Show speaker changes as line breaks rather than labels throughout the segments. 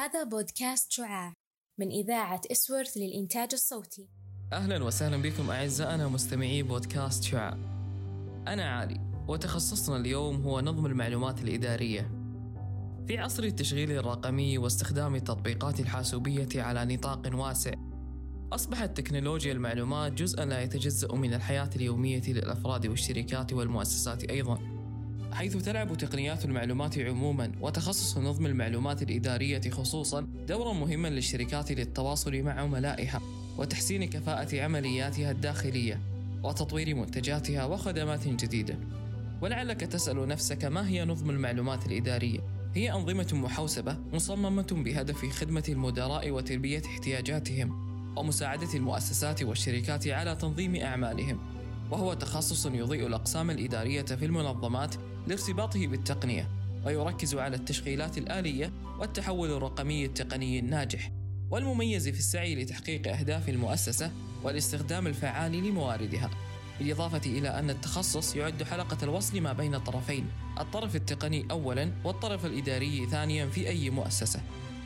هذا بودكاست شعاع من إذاعة إسورث للإنتاج الصوتي.
أهلا وسهلا بكم أعزائنا مستمعي بودكاست شعاع. أنا علي وتخصصنا اليوم هو نظم المعلومات الإدارية. في عصر التشغيل الرقمي واستخدام التطبيقات الحاسوبية على نطاق واسع أصبحت تكنولوجيا المعلومات جزءا لا يتجزأ من الحياة اليومية للأفراد والشركات والمؤسسات أيضا. حيث تلعب تقنيات المعلومات عموما وتخصص نظم المعلومات الإدارية خصوصا دورا مهما للشركات للتواصل مع عملائها وتحسين كفاءة عملياتها الداخلية وتطوير منتجاتها وخدمات جديدة. ولعلك تسأل نفسك ما هي نظم المعلومات الإدارية؟ هي أنظمة محوسبة مصممة بهدف خدمة المدراء وتلبية احتياجاتهم ومساعدة المؤسسات والشركات على تنظيم أعمالهم. وهو تخصص يضيء الأقسام الإدارية في المنظمات لارتباطه بالتقنية ويركز على التشغيلات الآلية والتحول الرقمي التقني الناجح. والمميز في السعي لتحقيق أهداف المؤسسة والاستخدام الفعال لمواردها. بالإضافة إلى أن التخصص يعد حلقة الوصل ما بين الطرفين الطرف التقني أولا والطرف الإداري ثانيا في أي مؤسسة.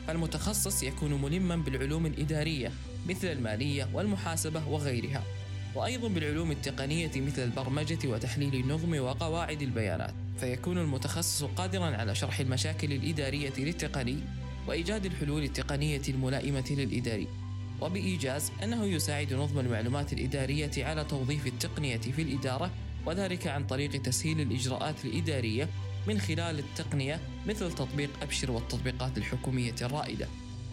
فالمتخصص يكون ملما بالعلوم الإدارية مثل المالية والمحاسبة وغيرها. وأيضا بالعلوم التقنية مثل البرمجة وتحليل النظم وقواعد البيانات فيكون المتخصص قادرا على شرح المشاكل الإدارية للتقني وإيجاد الحلول التقنية الملائمة للإداري وبإيجاز أنه يساعد نظم المعلومات الإدارية على توظيف التقنية في الإدارة وذلك عن طريق تسهيل الإجراءات الإدارية من خلال التقنية مثل تطبيق أبشر والتطبيقات الحكومية الرائدة.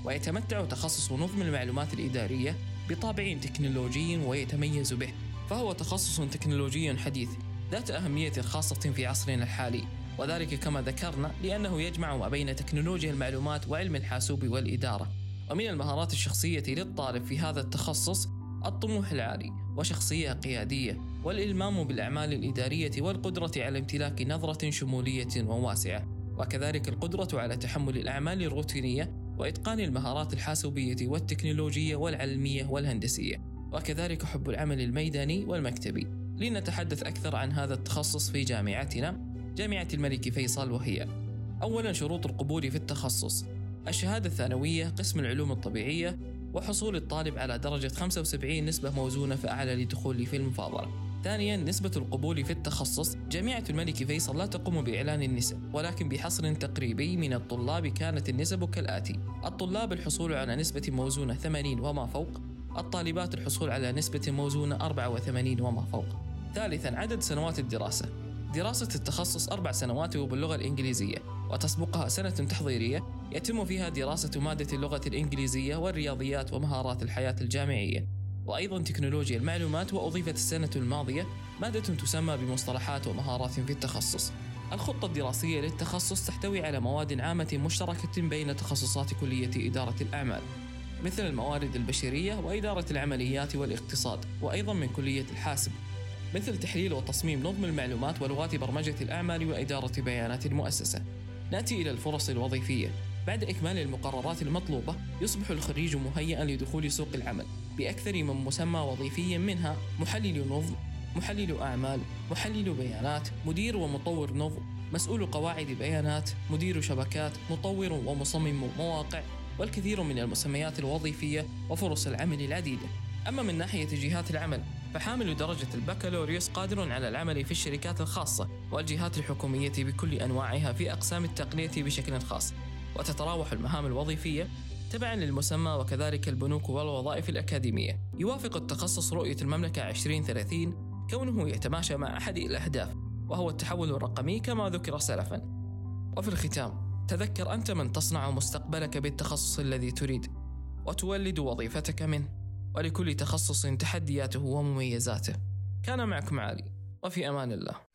ويتمتع تخصص نظم المعلومات الإدارية بطابع تكنولوجي ويتميز به فهو تخصص تكنولوجي حديث ذات أهمية خاصة في عصرنا الحالي. وذلك كما ذكرنا لأنه يجمع ما بين تكنولوجيا المعلومات وعلم الحاسوب والإدارة. ومن المهارات الشخصية للطالب في هذا التخصص الطموح العالي وشخصية قيادية والإلمام بالأعمال الإدارية والقدرة على امتلاك نظرة شمولية وواسعة. وكذلك القدرة على تحمل الأعمال الروتينية وإتقان المهارات الحاسوبية والتكنولوجية والعلمية والهندسية وكذلك حب العمل الميداني والمكتبي. لنتحدث أكثر عن هذا التخصص في جامعتنا جامعة الملك فيصل وهي أولا شروط القبول في التخصص. الشهادة الثانوية قسم العلوم الطبيعية وحصول الطالب على درجة 75 نسبة موزونة فأعلى للدخول في المفاضلة ثانيا نسبة القبول في التخصص. جامعة الملك فيصل لا تقوم بإعلان النسب ولكن بحصر تقريبي من الطلاب كانت النسب كالآتي. الطلاب الحصول على نسبة موزونة 80 وما فوق. الطالبات الحصول على نسبة موزونة 84 وما فوق. ثالثا عدد سنوات الدراسة. دراسة التخصص أربع سنوات وباللغة الإنجليزية وتسبقها سنة تحضيرية. يتم فيها دراسة مادة اللغة الإنجليزية والرياضيات ومهارات الحياة الجامعية. وأيضا تكنولوجيا المعلومات وأضيفت السنة الماضية مادة تسمى بمصطلحات ومهارات في التخصص. الخطة الدراسية للتخصص تحتوي على مواد عامة مشتركة بين تخصصات كلية إدارة الأعمال مثل الموارد البشرية وإدارة العمليات والاقتصاد وأيضا من كلية الحاسب مثل تحليل وتصميم نظم المعلومات ولغات برمجة الأعمال وإدارة بيانات المؤسسة نأتي إلى الفرص الوظيفية. بعد إكمال المقررات المطلوبة يصبح الخريج مهيئا لدخول سوق العمل بأكثر من مسمى وظيفي منها محلل نظم محلل أعمال محلل بيانات مدير ومطور نظم مسؤول قواعد بيانات مدير شبكات مطور ومصمم مواقع والكثير من المسميات الوظيفية وفرص العمل العديدة. أما من ناحية جهات العمل فحامل درجة البكالوريوس قادر على العمل في الشركات الخاصة والجهات الحكومية بكل أنواعها في أقسام التقنية بشكل خاص. وتتراوح المهام الوظيفية تبعا للمسمى وكذلك البنوك والوظائف الأكاديمية. يوافق التخصص رؤية المملكة 2030 كونه يتماشى مع أحد الأهداف وهو التحول الرقمي كما ذكر سلفا. وفي الختام تذكر أنت من تصنع مستقبلك بالتخصص الذي تريد وتولد وظيفتك منه. ولكل تخصص تحدياته ومميزاته. كان معكم علي وفي أمان الله.